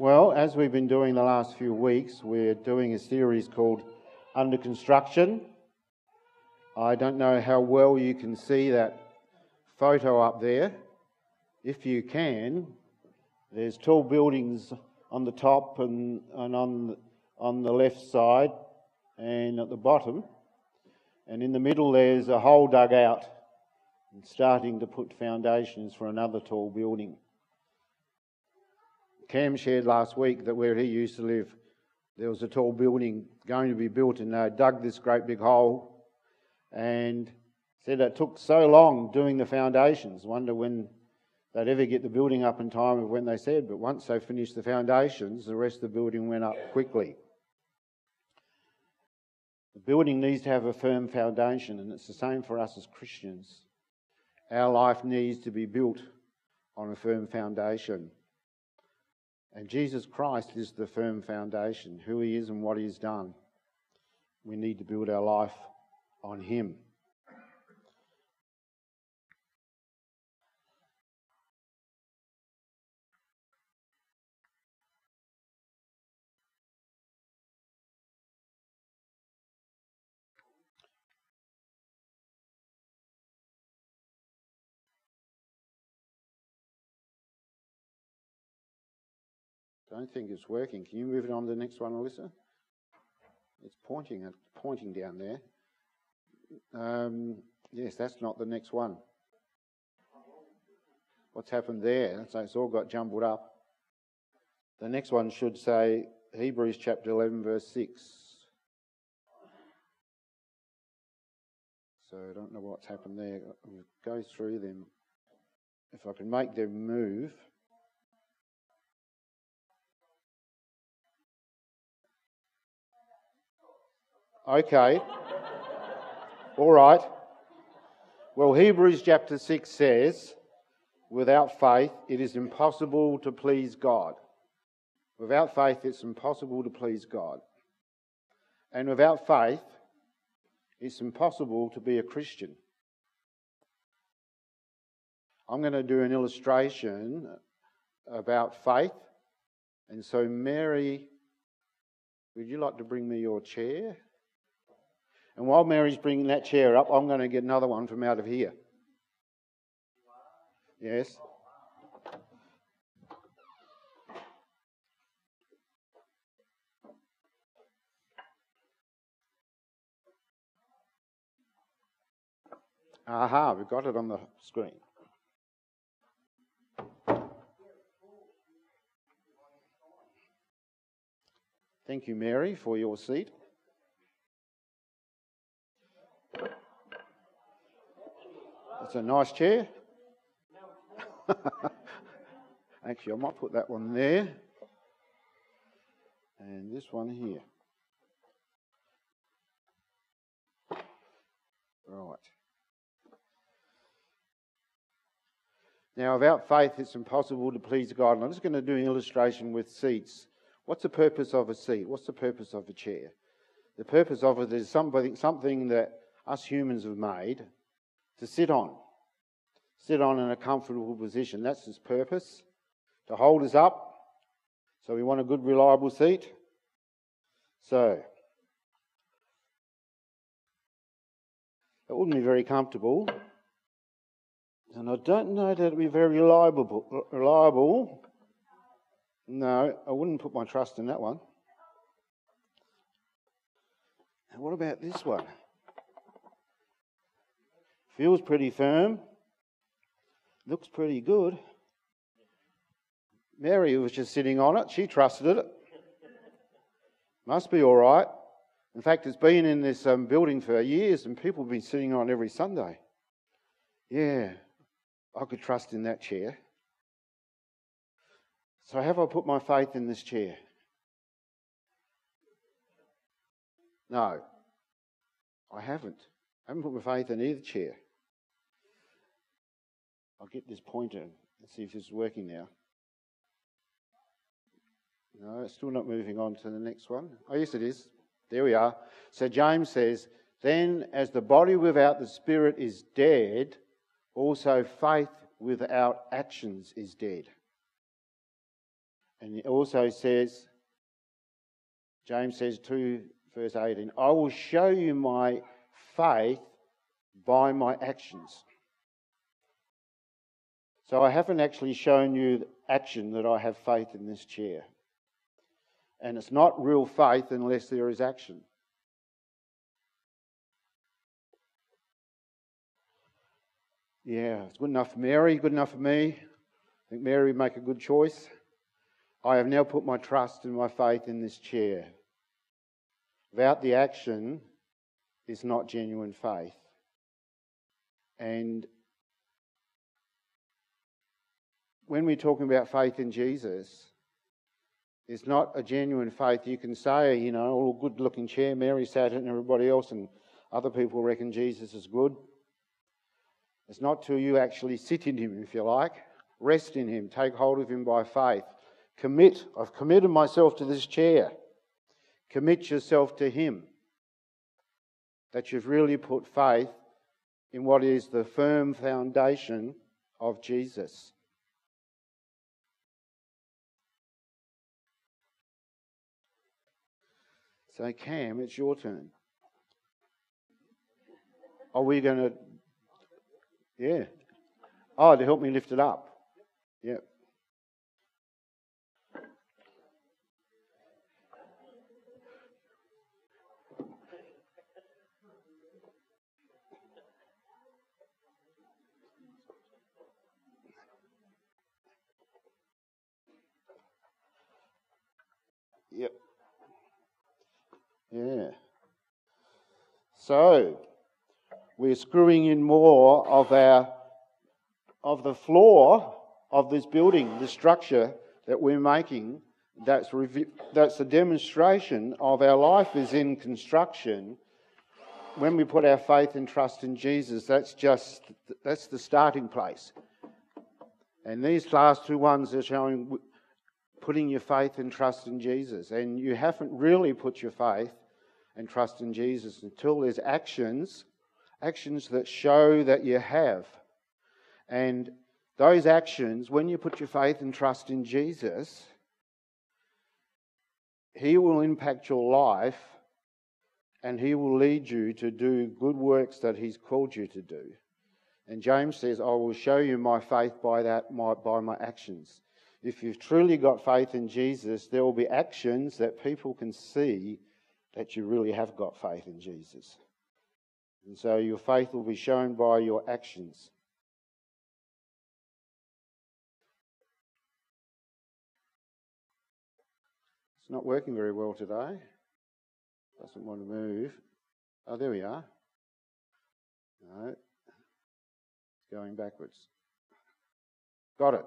Well, as we've been doing the last few weeks, we're doing a series called Under Construction. I don't know how well you can see that photo up there. If you can, there's tall buildings on the top and, and on, on the left side and at the bottom. And in the middle, there's a hole dug out and starting to put foundations for another tall building. Cam shared last week that where he used to live, there was a tall building going to be built, and they dug this great big hole and said it took so long doing the foundations. Wonder when they'd ever get the building up in time of when they said, but once they finished the foundations, the rest of the building went up quickly. The building needs to have a firm foundation, and it's the same for us as Christians. Our life needs to be built on a firm foundation. And Jesus Christ is the firm foundation, who he is and what he has done. We need to build our life on him. Don't think it's working. Can you move it on to the next one, Alyssa? It's pointing, pointing down there. Um, yes, that's not the next one. What's happened there? So it's all got jumbled up. The next one should say Hebrews chapter 11, verse 6. So I don't know what's happened there. We'll go through them. If I can make them move. Okay. All right. Well, Hebrews chapter 6 says, without faith, it is impossible to please God. Without faith, it's impossible to please God. And without faith, it's impossible to be a Christian. I'm going to do an illustration about faith. And so, Mary, would you like to bring me your chair? And while Mary's bringing that chair up, I'm going to get another one from out of here. Yes? Aha, we've got it on the screen. Thank you, Mary, for your seat. It's a nice chair. Actually, I might put that one there. And this one here. Right. Now, without faith, it's impossible to please God. And I'm just going to do an illustration with seats. What's the purpose of a seat? What's the purpose of a chair? The purpose of it is something, something that us humans have made to sit on. Sit on in a comfortable position. That's its purpose, to hold us up. So we want a good, reliable seat. So, it wouldn't be very comfortable. And I don't know that it'd be very reliable. reliable. No, I wouldn't put my trust in that one. And what about this one? Feels pretty firm. Looks pretty good. Mary was just sitting on it. She trusted it. Must be all right. In fact, it's been in this um, building for years and people have been sitting on it every Sunday. Yeah, I could trust in that chair. So, have I put my faith in this chair? No, I haven't. I haven't put my faith in either chair. I'll get this pointer and see if this is working now. No, it's still not moving on to the next one. Oh, yes, it is. There we are. So James says, Then as the body without the spirit is dead, also faith without actions is dead. And he also says, James says 2, verse 18, I will show you my faith by my actions. So I haven't actually shown you action that I have faith in this chair. And it's not real faith unless there is action. Yeah, it's good enough for Mary, good enough for me. I think Mary would make a good choice. I have now put my trust and my faith in this chair. Without the action is not genuine faith. And when we're talking about faith in Jesus, it's not a genuine faith. You can say, you know, oh, good looking chair, Mary sat in, and everybody else, and other people reckon Jesus is good. It's not till you actually sit in Him, if you like, rest in Him, take hold of Him by faith. Commit. I've committed myself to this chair. Commit yourself to Him. That you've really put faith in what is the firm foundation of Jesus. So, Cam, it's your turn. Are we going to. Yeah. Oh, to help me lift it up. Yep. Yeah. So, we're screwing in more of our of the floor of this building, the structure that we're making. That's that's a demonstration of our life is in construction. When we put our faith and trust in Jesus, that's just that's the starting place. And these last two ones are showing putting your faith and trust in Jesus. And you haven't really put your faith and trust in Jesus until there's actions, actions that show that you have. And those actions, when you put your faith and trust in Jesus, He will impact your life and He will lead you to do good works that He's called you to do. And James says, I will show you my faith by that, my, by my actions. If you've truly got faith in Jesus, there will be actions that people can see that you really have got faith in Jesus. And so your faith will be shown by your actions. It's not working very well today. Doesn't want to move. Oh, there we are. No. It's going backwards. Got it.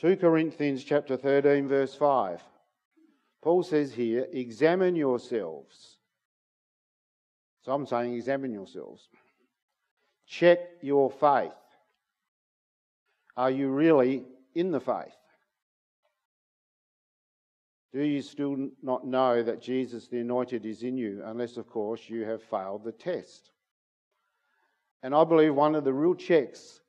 2 Corinthians chapter 13 verse 5. Paul says here, examine yourselves. So I'm saying examine yourselves. Check your faith. Are you really in the faith? Do you still not know that Jesus the Anointed is in you, unless, of course, you have failed the test? And I believe one of the real checks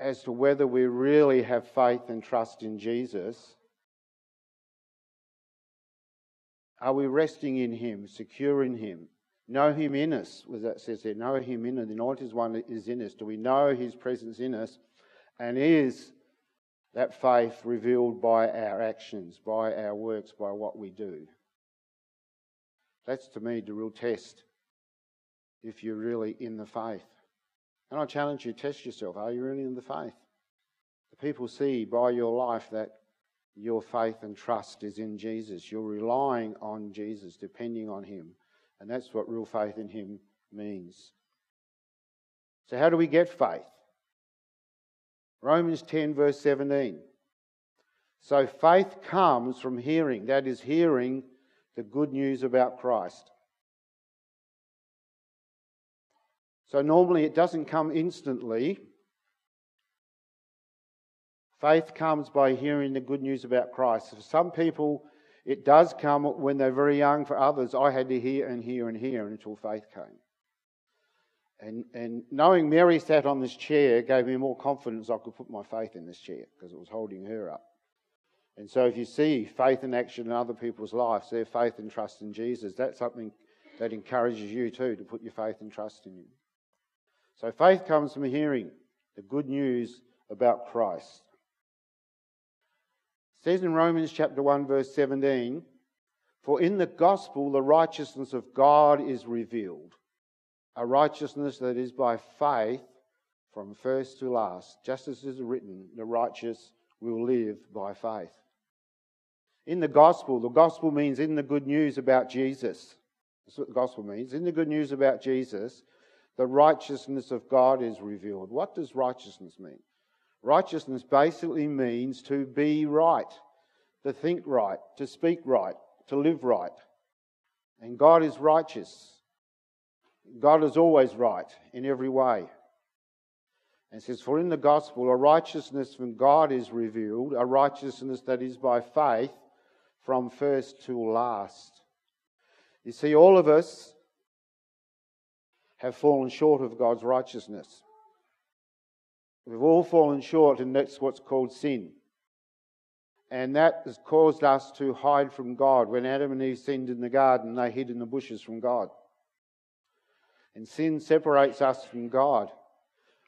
as to whether we really have faith and trust in Jesus. Are we resting in Him, secure in Him? Know Him in us, was that says there. Know Him in us. The anointed one is in us. Do we know His presence in us? And is that faith revealed by our actions, by our works, by what we do? That's to me the real test if you're really in the faith. And I challenge you, test yourself. Are you really in the faith? The people see by your life that your faith and trust is in Jesus. You're relying on Jesus, depending on Him. And that's what real faith in Him means. So, how do we get faith? Romans 10, verse 17. So, faith comes from hearing, that is, hearing the good news about Christ. So normally it doesn't come instantly. Faith comes by hearing the good news about Christ. For some people, it does come when they're very young. For others, I had to hear and hear and hear until faith came. And, and knowing Mary sat on this chair gave me more confidence I could put my faith in this chair because it was holding her up. And so if you see faith in action in other people's lives, their faith and trust in Jesus, that's something that encourages you too to put your faith and trust in Him. So faith comes from hearing the good news about Christ. It says in Romans chapter 1 verse 17, for in the gospel the righteousness of God is revealed, a righteousness that is by faith from first to last, just as is written, the righteous will live by faith. In the gospel, the gospel means in the good news about Jesus. That's what the gospel means. In the good news about Jesus, the righteousness of God is revealed. What does righteousness mean? Righteousness basically means to be right, to think right, to speak right, to live right. And God is righteous. God is always right in every way. And says, For in the gospel, a righteousness from God is revealed, a righteousness that is by faith from first to last. You see, all of us have fallen short of God's righteousness. We've all fallen short, and that's what's called sin. And that has caused us to hide from God. When Adam and Eve sinned in the garden, they hid in the bushes from God. And sin separates us from God.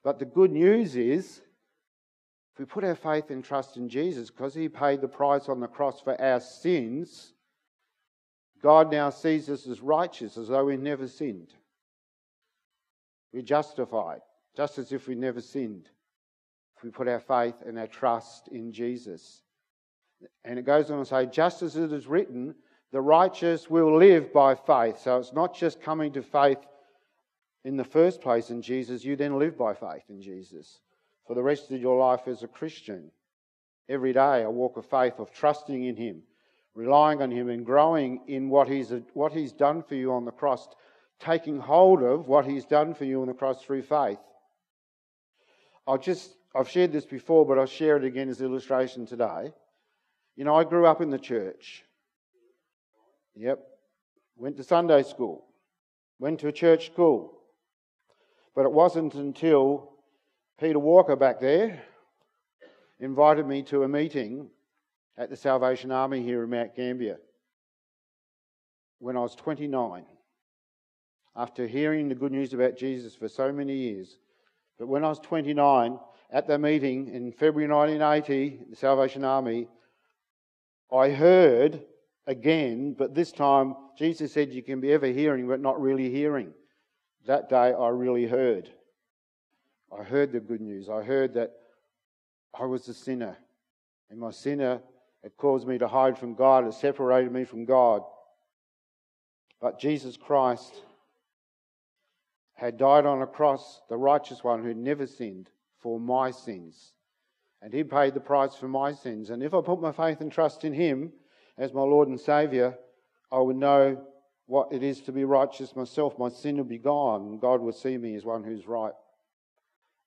But the good news is, if we put our faith and trust in Jesus, because he paid the price on the cross for our sins, God now sees us as righteous, as though we never sinned. We're justified, just as if we never sinned, if we put our faith and our trust in Jesus. And it goes on to say, just as it is written, the righteous will live by faith. So it's not just coming to faith in the first place in Jesus, you then live by faith in Jesus for the rest of your life as a Christian. Every day, a walk of faith, of trusting in Him, relying on Him, and growing in what He's, what he's done for you on the cross, taking hold of what He's done for you on the cross through faith. I'll just, I've shared this before, but I'll share it again as illustration today. You know, I grew up in the church. Yep. Went to Sunday school. Went to a church school. But it wasn't until Peter Walker back there invited me to a meeting at the Salvation Army here in Mount Gambier when I was 29. After hearing the good news about Jesus for so many years. But when I was 29, at the meeting in February 1980, the Salvation Army, I heard again, but this time Jesus said you can be ever hearing but not really hearing. That day I really heard. I heard the good news. I heard that I was a sinner. And my sinner had caused me to hide from God, it separated me from God. But Jesus Christ had died on a cross, the righteous one who never sinned, for my sins. And he paid the price for my sins. And if I put my faith and trust in him as my Lord and Saviour, I would know what it is to be righteous myself. My sin would be gone, God would see me as one who's right.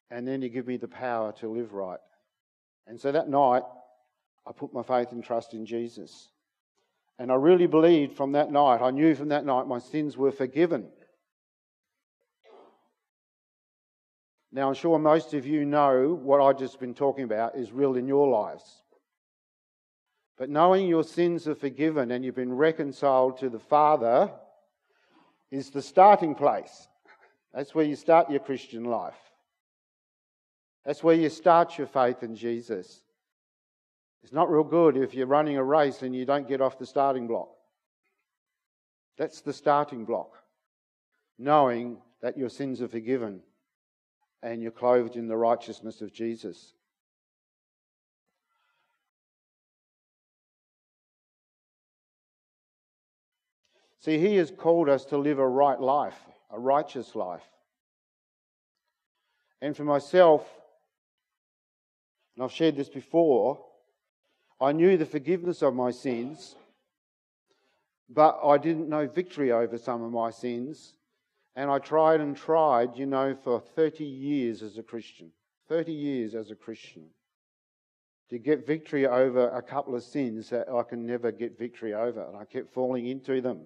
And then he'd give me the power to live right. And so that night, I put my faith and trust in Jesus. And I really believed from that night, I knew from that night my sins were forgiven. Now, I'm sure most of you know what I've just been talking about is real in your lives. But knowing your sins are forgiven and you've been reconciled to the Father is the starting place. That's where you start your Christian life. That's where you start your faith in Jesus. It's not real good if you're running a race and you don't get off the starting block. That's the starting block. Knowing that your sins are forgiven and you're clothed in the righteousness of Jesus. See, He has called us to live a right life, a righteous life. And for myself, and I've shared this before, I knew the forgiveness of my sins, but I didn't know victory over some of my sins and I tried and tried, you know, for 30 years as a Christian. 30 years as a Christian. To get victory over a couple of sins that I can never get victory over. And I kept falling into them.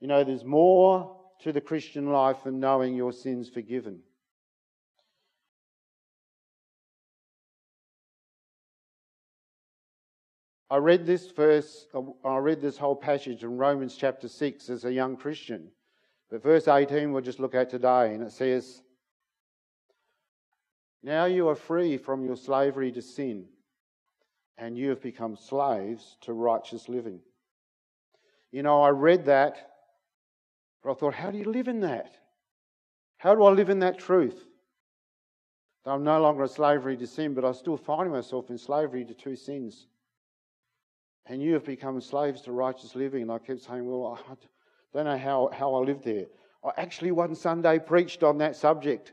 You know, there's more to the Christian life than knowing your sins forgiven. I read this verse, I read this whole passage in Romans chapter 6 as a young Christian. But verse 18 we'll just look at today, and it says, Now you are free from your slavery to sin, and you have become slaves to righteous living. You know, I read that, but I thought, how do you live in that? How do I live in that truth? That I'm no longer a slavery to sin, but I still find myself in slavery to two sins and you have become slaves to righteous living. And I kept saying, Well, I don't know how, how I lived there. I actually one Sunday preached on that subject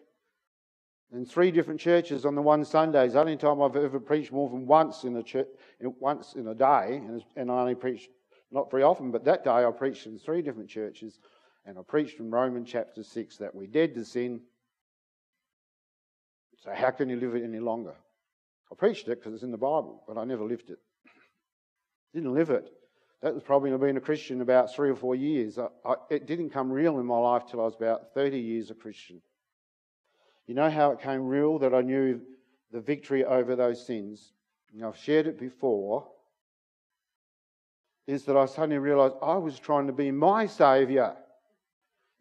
in three different churches on the one Sunday. It's the only time I've ever preached more than once in a church, once in a day, and I only preached not very often, but that day I preached in three different churches, and I preached from Romans chapter six that we're dead to sin. So how can you live it any longer? I preached it because it's in the Bible, but I never lived it. Didn't live it. That was probably being a Christian about three or four years. I, I, it didn't come real in my life till I was about 30 years a Christian. You know how it came real that I knew the victory over those sins? And I've shared it before. Is that I suddenly realised I was trying to be my saviour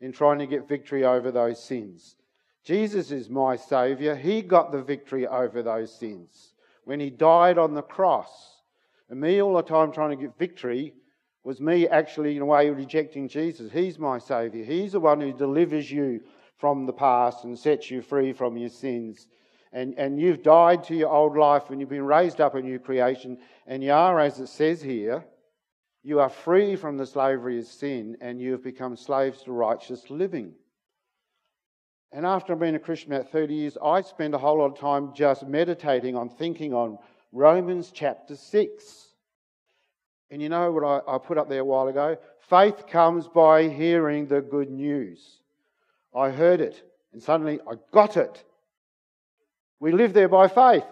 in trying to get victory over those sins. Jesus is my saviour. He got the victory over those sins when he died on the cross. And me all the time trying to get victory was me actually, in a way, rejecting Jesus. He's my Saviour. He's the one who delivers you from the past and sets you free from your sins. And, and you've died to your old life and you've been raised up a new creation. And you are, as it says here, you are free from the slavery of sin and you have become slaves to righteous living. And after been a Christian about 30 years, I spend a whole lot of time just meditating on, thinking on Romans chapter 6. And you know what I, I, put up there a while ago? Faith comes by hearing the good news. I heard it, and suddenly I got it. We live there by faith,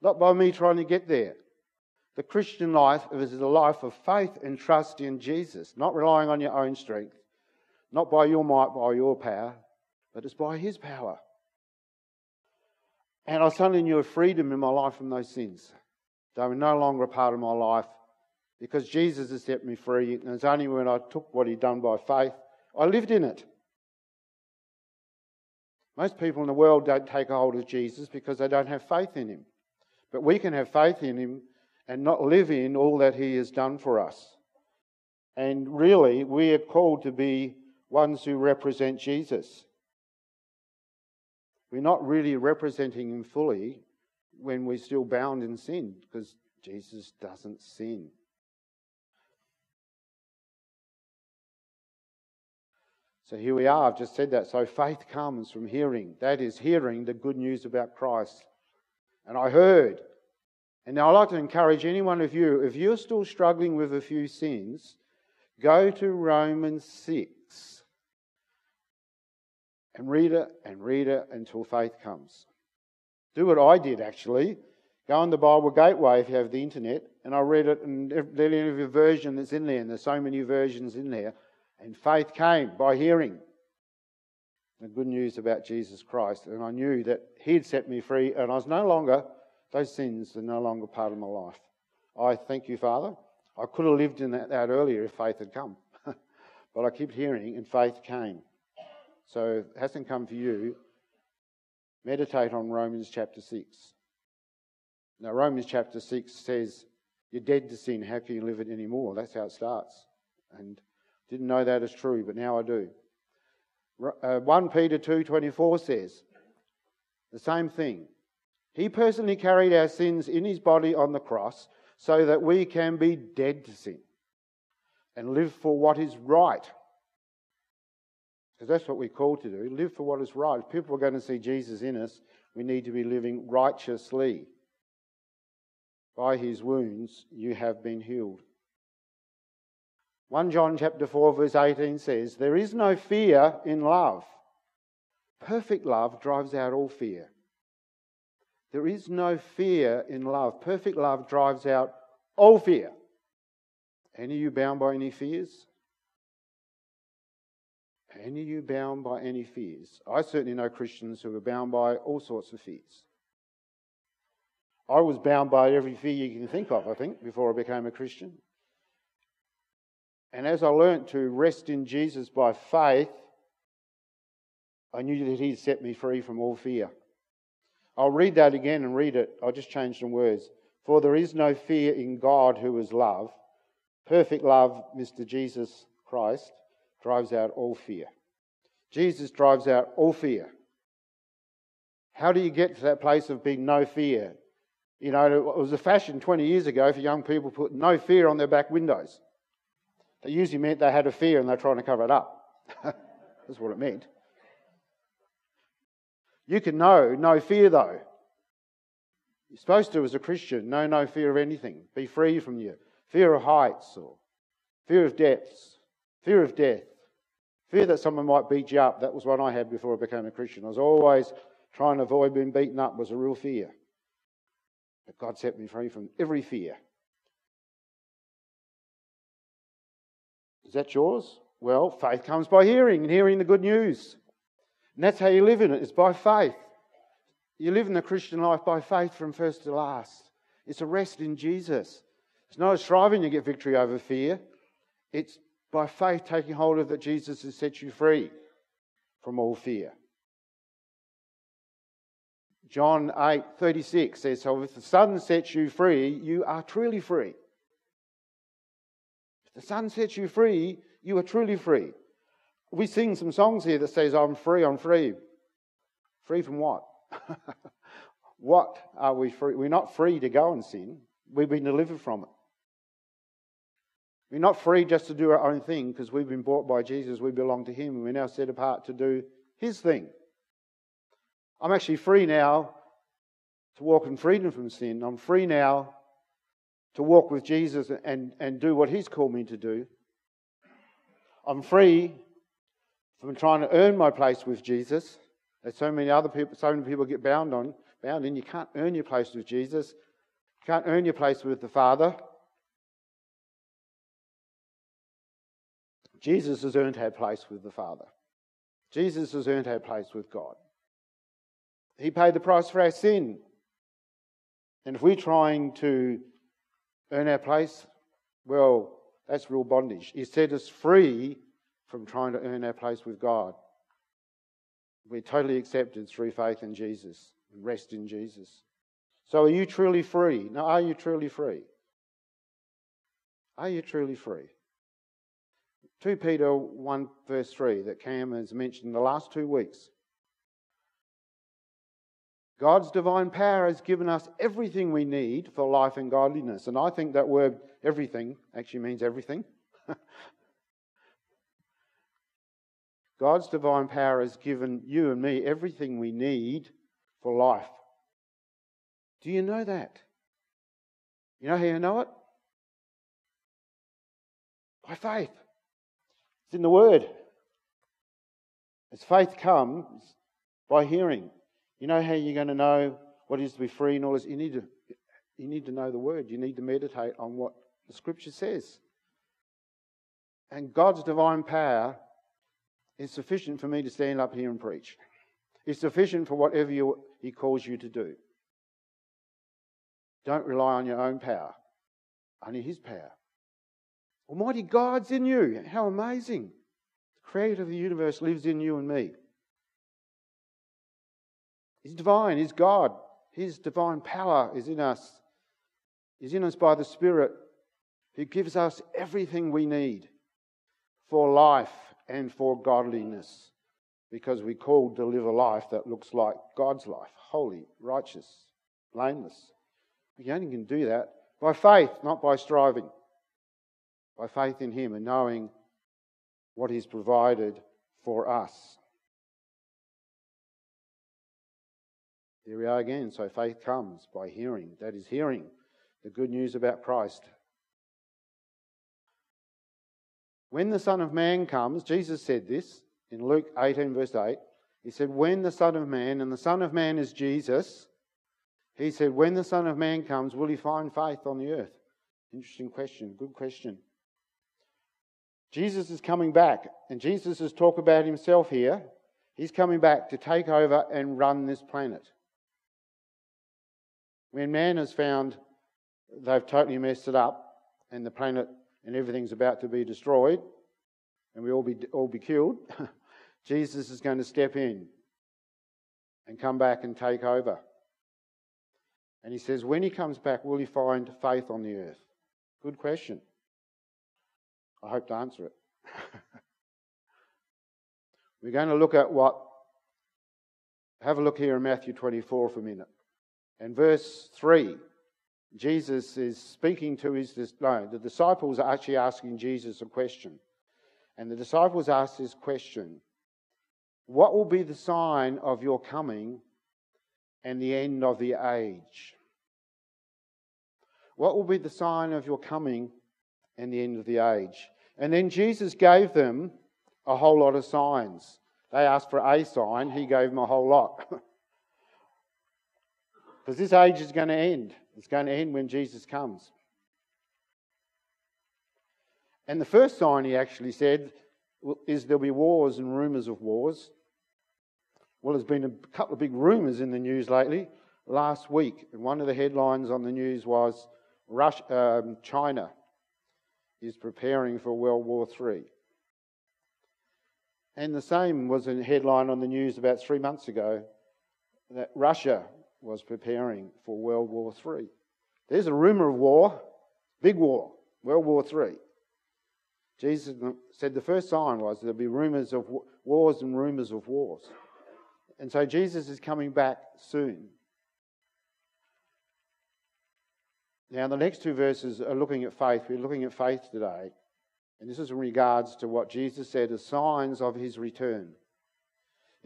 not by me trying to get there. The Christian life is a life of faith and trust in Jesus, not relying on your own strength, not by your might, by your power, but it's by His power. And I suddenly knew a freedom in my life from those sins. They were no longer a part of my life because Jesus has set me free. And it's only when I took what He'd done by faith, I lived in it. Most people in the world don't take hold of Jesus because they don't have faith in Him. But we can have faith in Him and not live in all that He has done for us. And really, we are called to be ones who represent Jesus. We're not really representing him fully when we're still bound in sin because Jesus doesn't sin. So here we are. I've just said that. So faith comes from hearing. That is, hearing the good news about Christ. And I heard. And now I'd like to encourage any one of you, if you're still struggling with a few sins, go to Romans 6 and read it and read it until faith comes. Do what I did actually. Go on the Bible Gateway if you have the internet, and I read it in every version that's in there, and there's so many versions in there. And faith came by hearing the good news about Jesus Christ, and I knew that He had set me free, and I was no longer, those sins are no longer part of my life. I thank you, Father. I could have lived in that, that earlier if faith had come. but I kept hearing, and faith came. So it hasn't come for you. Meditate on Romans chapter 6. Now, Romans chapter 6 says, You're dead to sin. How can you live it anymore? That's how it starts. And didn't know that is true, but now I do. Uh, 1 Peter 2.24 says the same thing. He personally carried our sins in his body on the cross so that we can be dead to sin and live for what is right because that's what we're called to do live for what is right. If people are going to see Jesus in us, we need to be living righteously. By his wounds, you have been healed. 1 John chapter 4 verse 18 says, There is no fear in love. Perfect love drives out all fear. There is no fear in love. Perfect love drives out all fear. Any of you bound by any fears? Any of you bound by any fears? I certainly know Christians who are bound by all sorts of fears. I was bound by every fear you can think of, I think, before I became a Christian. And as I learnt to rest in Jesus by faith, I knew that He'd set me free from all fear. I'll read that again and read it. I'll just change some words. For there is no fear in God who is love. Perfect love, Mr. Jesus Christ, drives out all fear. Jesus drives out all fear. How do you get to that place of being no fear? You know, it was a fashion 20 years ago for young people to put no fear on their back windows. That usually meant they had a fear and they're trying to cover it up. That's what it meant. You can know no fear, though. You're supposed to, as a Christian, know no fear of anything. Be free from your fear of heights or fear of depths, fear of death, fear that someone might beat you up. That was what I had before I became a Christian. I was always trying to avoid being beaten up was a real fear. But God set me free from every fear. Is that yours? Well, faith comes by hearing and hearing the good news. And that's how you live in it, it's by faith. You live in the Christian life by faith from first to last. It's a rest in Jesus. It's not a striving to get victory over fear. It's by faith taking hold of that Jesus has set you free from all fear. John 8 36 says, So if the Son sets you free, you are truly free. The Son sets you free, you are truly free. We sing some songs here that says, I'm free, I'm free. Free from what? what are we free? We're not free to go and sin. We've been delivered from it. We're not free just to do our own thing because we've been bought by Jesus. We belong to Him and we're now set apart to do His thing. I'm actually free now to walk in freedom from sin. I'm free now to walk with Jesus and, and do what He's called me to do. I'm free from trying to earn my place with Jesus. As so many other people, so many people get bound on, bound in. You can't earn your place with Jesus. You can't earn your place with the Father. Jesus has earned our place with the Father. Jesus has earned our place with God. He paid the price for our sin. And if we're trying to earn our place, well, that's real bondage. He set us free from trying to earn our place with God. We're totally accepted through faith in Jesus and rest in Jesus. So, are you truly free? Now, are you truly free? Are you truly free? 2 Peter 1, verse 3, that Cam has mentioned the last two weeks. God's divine power has given us everything we need for life and godliness. And I think that word everything actually means everything. God's divine power has given you and me everything we need for life. Do you know that? You know how you know it? By faith. It's in the Word. As faith comes by hearing. You know how you're going to know what is to be free and all this? You need to, you need to know the Word. You need to meditate on what the Scripture says. And God's divine power is sufficient for me to stand up here and preach. It's sufficient for whatever you, He calls you to do. Don't rely on your own power, only His power. Almighty God's in you. How amazing. The creator of the universe lives in you and me. He's divine, He's God. His divine power is in us, is in us by the Spirit, who gives us everything we need for life and for godliness because we called to live a life that looks like God's life holy, righteous, blameless. We only can do that by faith, not by striving. By faith in Him and knowing what He's provided for us. Here we are again. So faith comes by hearing. That is, hearing the good news about Christ When the Son of Man comes, Jesus said this in Luke 18, verse 8. He said, When the Son of Man, and the Son of Man is Jesus, he said, When the Son of Man comes, will he find faith on the earth? Interesting question. Good question. Jesus is coming back, and Jesus talked about himself here. He's coming back to take over and run this planet. When man has found they've totally messed it up, and the planet and everything's about to be destroyed, and we all be all be killed, Jesus is going to step in and come back and take over. And he says, when he comes back, will he find faith on the earth? Good question. I hope to answer it. We're going to look at what, have a look here in Matthew 24 for a minute. And verse 3, Jesus is speaking to his, no, the disciples are actually asking Jesus a question. And the disciples ask this question What will be the sign of your coming and the end of the age? What will be the sign of your coming and the end of the age? And then Jesus gave them a whole lot of signs. They asked for a sign, he gave them a whole lot. Because this age is going to end. It's going to end when Jesus comes. And the first sign he actually said is there'll be wars and rumours of wars. Well, there's been a couple of big rumours in the news lately. Last week, one of the headlines on the news was Russia, um, China is preparing for World War III. And the same was a headline on the news about three months ago that Russia was preparing for World War III. There's a rumour of war, big war, World War III. Jesus said the first sign was there'll be rumours of wars and rumours of wars. And so Jesus is coming back soon. Now, the next two verses are looking at faith. We're looking at faith today. And this is in regards to what Jesus said as signs of his return.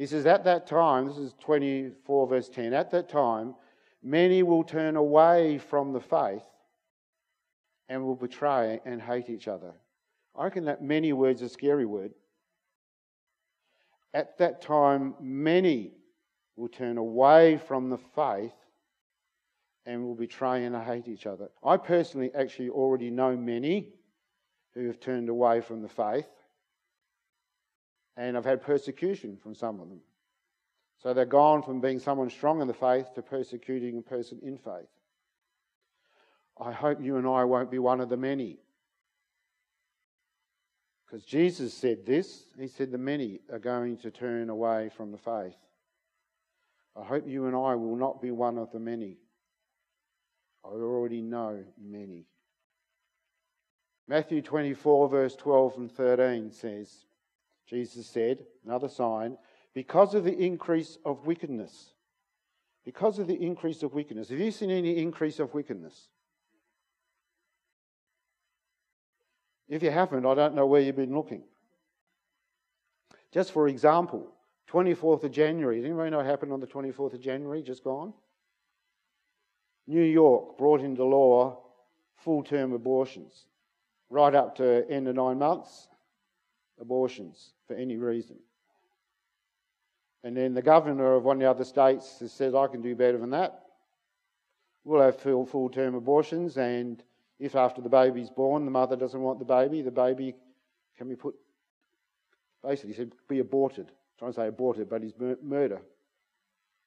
He says, At that time, this is 24, verse 10, at that time, many will turn away from the faith and will betray and hate each other. I reckon that many words a scary word. At that time, many will turn away from the faith and will betray and hate each other. I personally actually already know many who have turned away from the faith, and I've had persecution from some of them. So they're gone from being someone strong in the faith to persecuting a person in faith. I hope you and I won't be one of the many. Because Jesus said this. He said the many are going to turn away from the faith. I hope you and I will not be one of the many. I already know many. Matthew 24, verse 12 and 13 says, Jesus said, another sign, because of the increase of wickedness. Because of the increase of wickedness. Have you seen any increase of wickedness? If you haven't, I don't know where you've been looking. Just for example, 24th of January. Does anybody know what happened on the 24th of January, just gone? New York brought into law full term abortions, right up to end of nine months, abortions for any reason. And then the governor of one of the other states has said, I can do better than that. We'll have full, full term abortions, and if after the baby's born the mother doesn't want the baby, the baby can be put, basically, said, be aborted. I'm trying to say aborted, but mur- murder.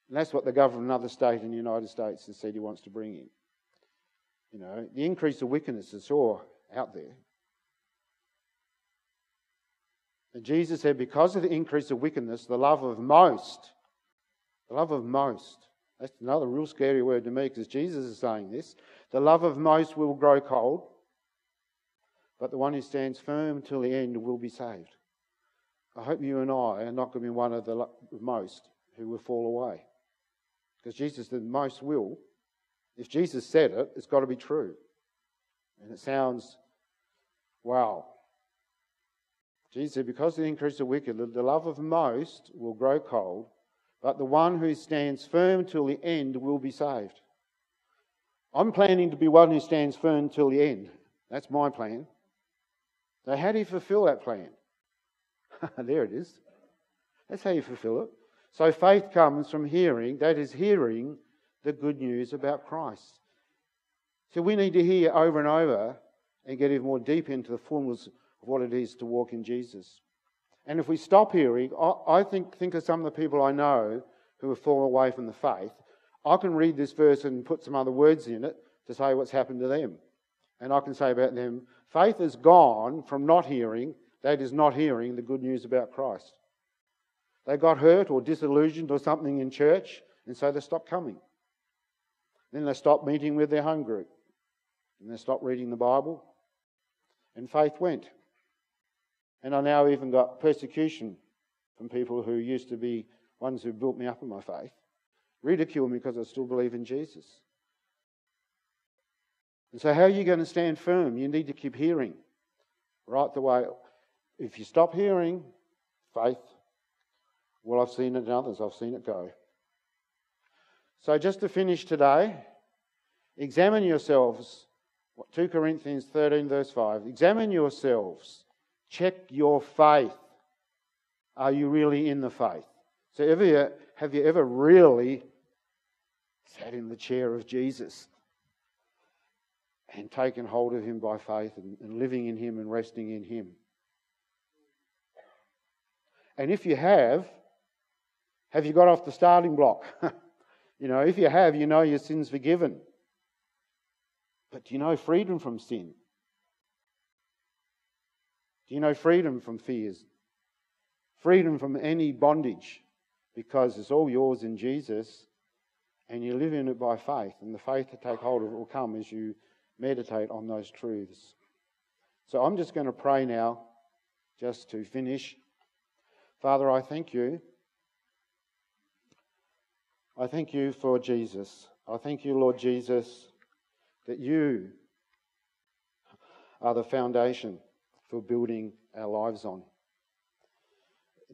And that's what the governor of another state in the United States has said he wants to bring in. You know, the increase of wickedness is all out there. And Jesus said, because of the increase of wickedness, the love of most, the love of most, that's another real scary word to me because Jesus is saying this. The love of most will grow cold, but the one who stands firm till the end will be saved. I hope you and I are not going to be one of the most who will fall away. Because Jesus said, most will. If Jesus said it, it's got to be true. And it sounds, wow. Jesus said, because of the increase of wicked, the love of most will grow cold, but the one who stands firm till the end will be saved. I'm planning to be one who stands firm till the end. That's my plan. So, how do you fulfill that plan? there it is. That's how you fulfill it. So faith comes from hearing, that is, hearing the good news about Christ. So we need to hear over and over and get even more deep into the fullness of what it is to walk in Jesus. And if we stop hearing, I think, think of some of the people I know who have fallen away from the faith. I can read this verse and put some other words in it to say what's happened to them. And I can say about them, faith has gone from not hearing, that is, not hearing the good news about Christ. They got hurt or disillusioned or something in church, and so they stopped coming. Then they stopped meeting with their home group. And they stopped reading the Bible. And faith went. And I now even got persecution from people who used to be ones who built me up in my faith, ridicule me because I still believe in Jesus. And so, how are you going to stand firm? You need to keep hearing right the way. If you stop hearing faith, well, I've seen it in others, I've seen it go. So, just to finish today, examine yourselves. 2 Corinthians 13, verse 5. Examine yourselves. Check your faith. Are you really in the faith? So, ever, have you ever really sat in the chair of Jesus and taken hold of him by faith and, and living in him and resting in him? And if you have, have you got off the starting block? you know, if you have, you know your sin's forgiven. But do you know freedom from sin? Do you know freedom from fears? Freedom from any bondage because it's all yours in Jesus and you live in it by faith. And the faith to take hold of it will come as you meditate on those truths. So I'm just going to pray now, just to finish. Father, I thank you I thank you for Jesus. I thank you, Lord Jesus, that you are the foundation for building our lives on.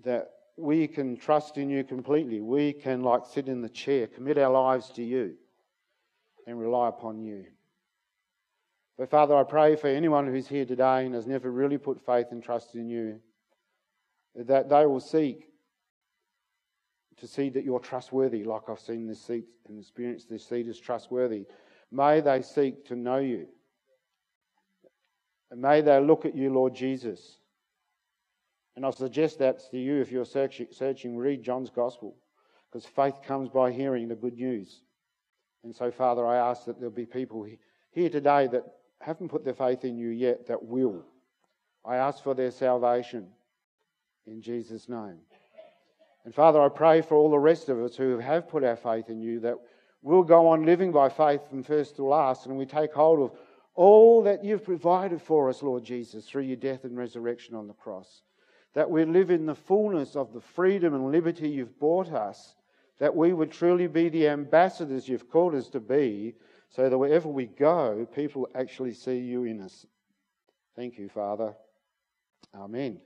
That we can trust in you completely. We can, like, sit in the chair, commit our lives to you, and rely upon you. But, Father, I pray for anyone who's here today and has never really put faith and trust in you, that they will seek to see that you're trustworthy, like I've seen this seat and experienced this seat is trustworthy. May they seek to know you. And may they look at you, Lord Jesus. And I suggest that to you if you're searching, searching read John's Gospel, because faith comes by hearing the good news. And so, Father, I ask that there'll be people here today that haven't put their faith in you yet that will. I ask for their salvation in Jesus' name. And Father, I pray for all the rest of us who have put our faith in you that we'll go on living by faith from first to last and we take hold of all that you've provided for us, Lord Jesus, through your death and resurrection on the cross. That we live in the fullness of the freedom and liberty you've brought us, that we would truly be the ambassadors you've called us to be, so that wherever we go, people actually see you in us. Thank you, Father. Amen.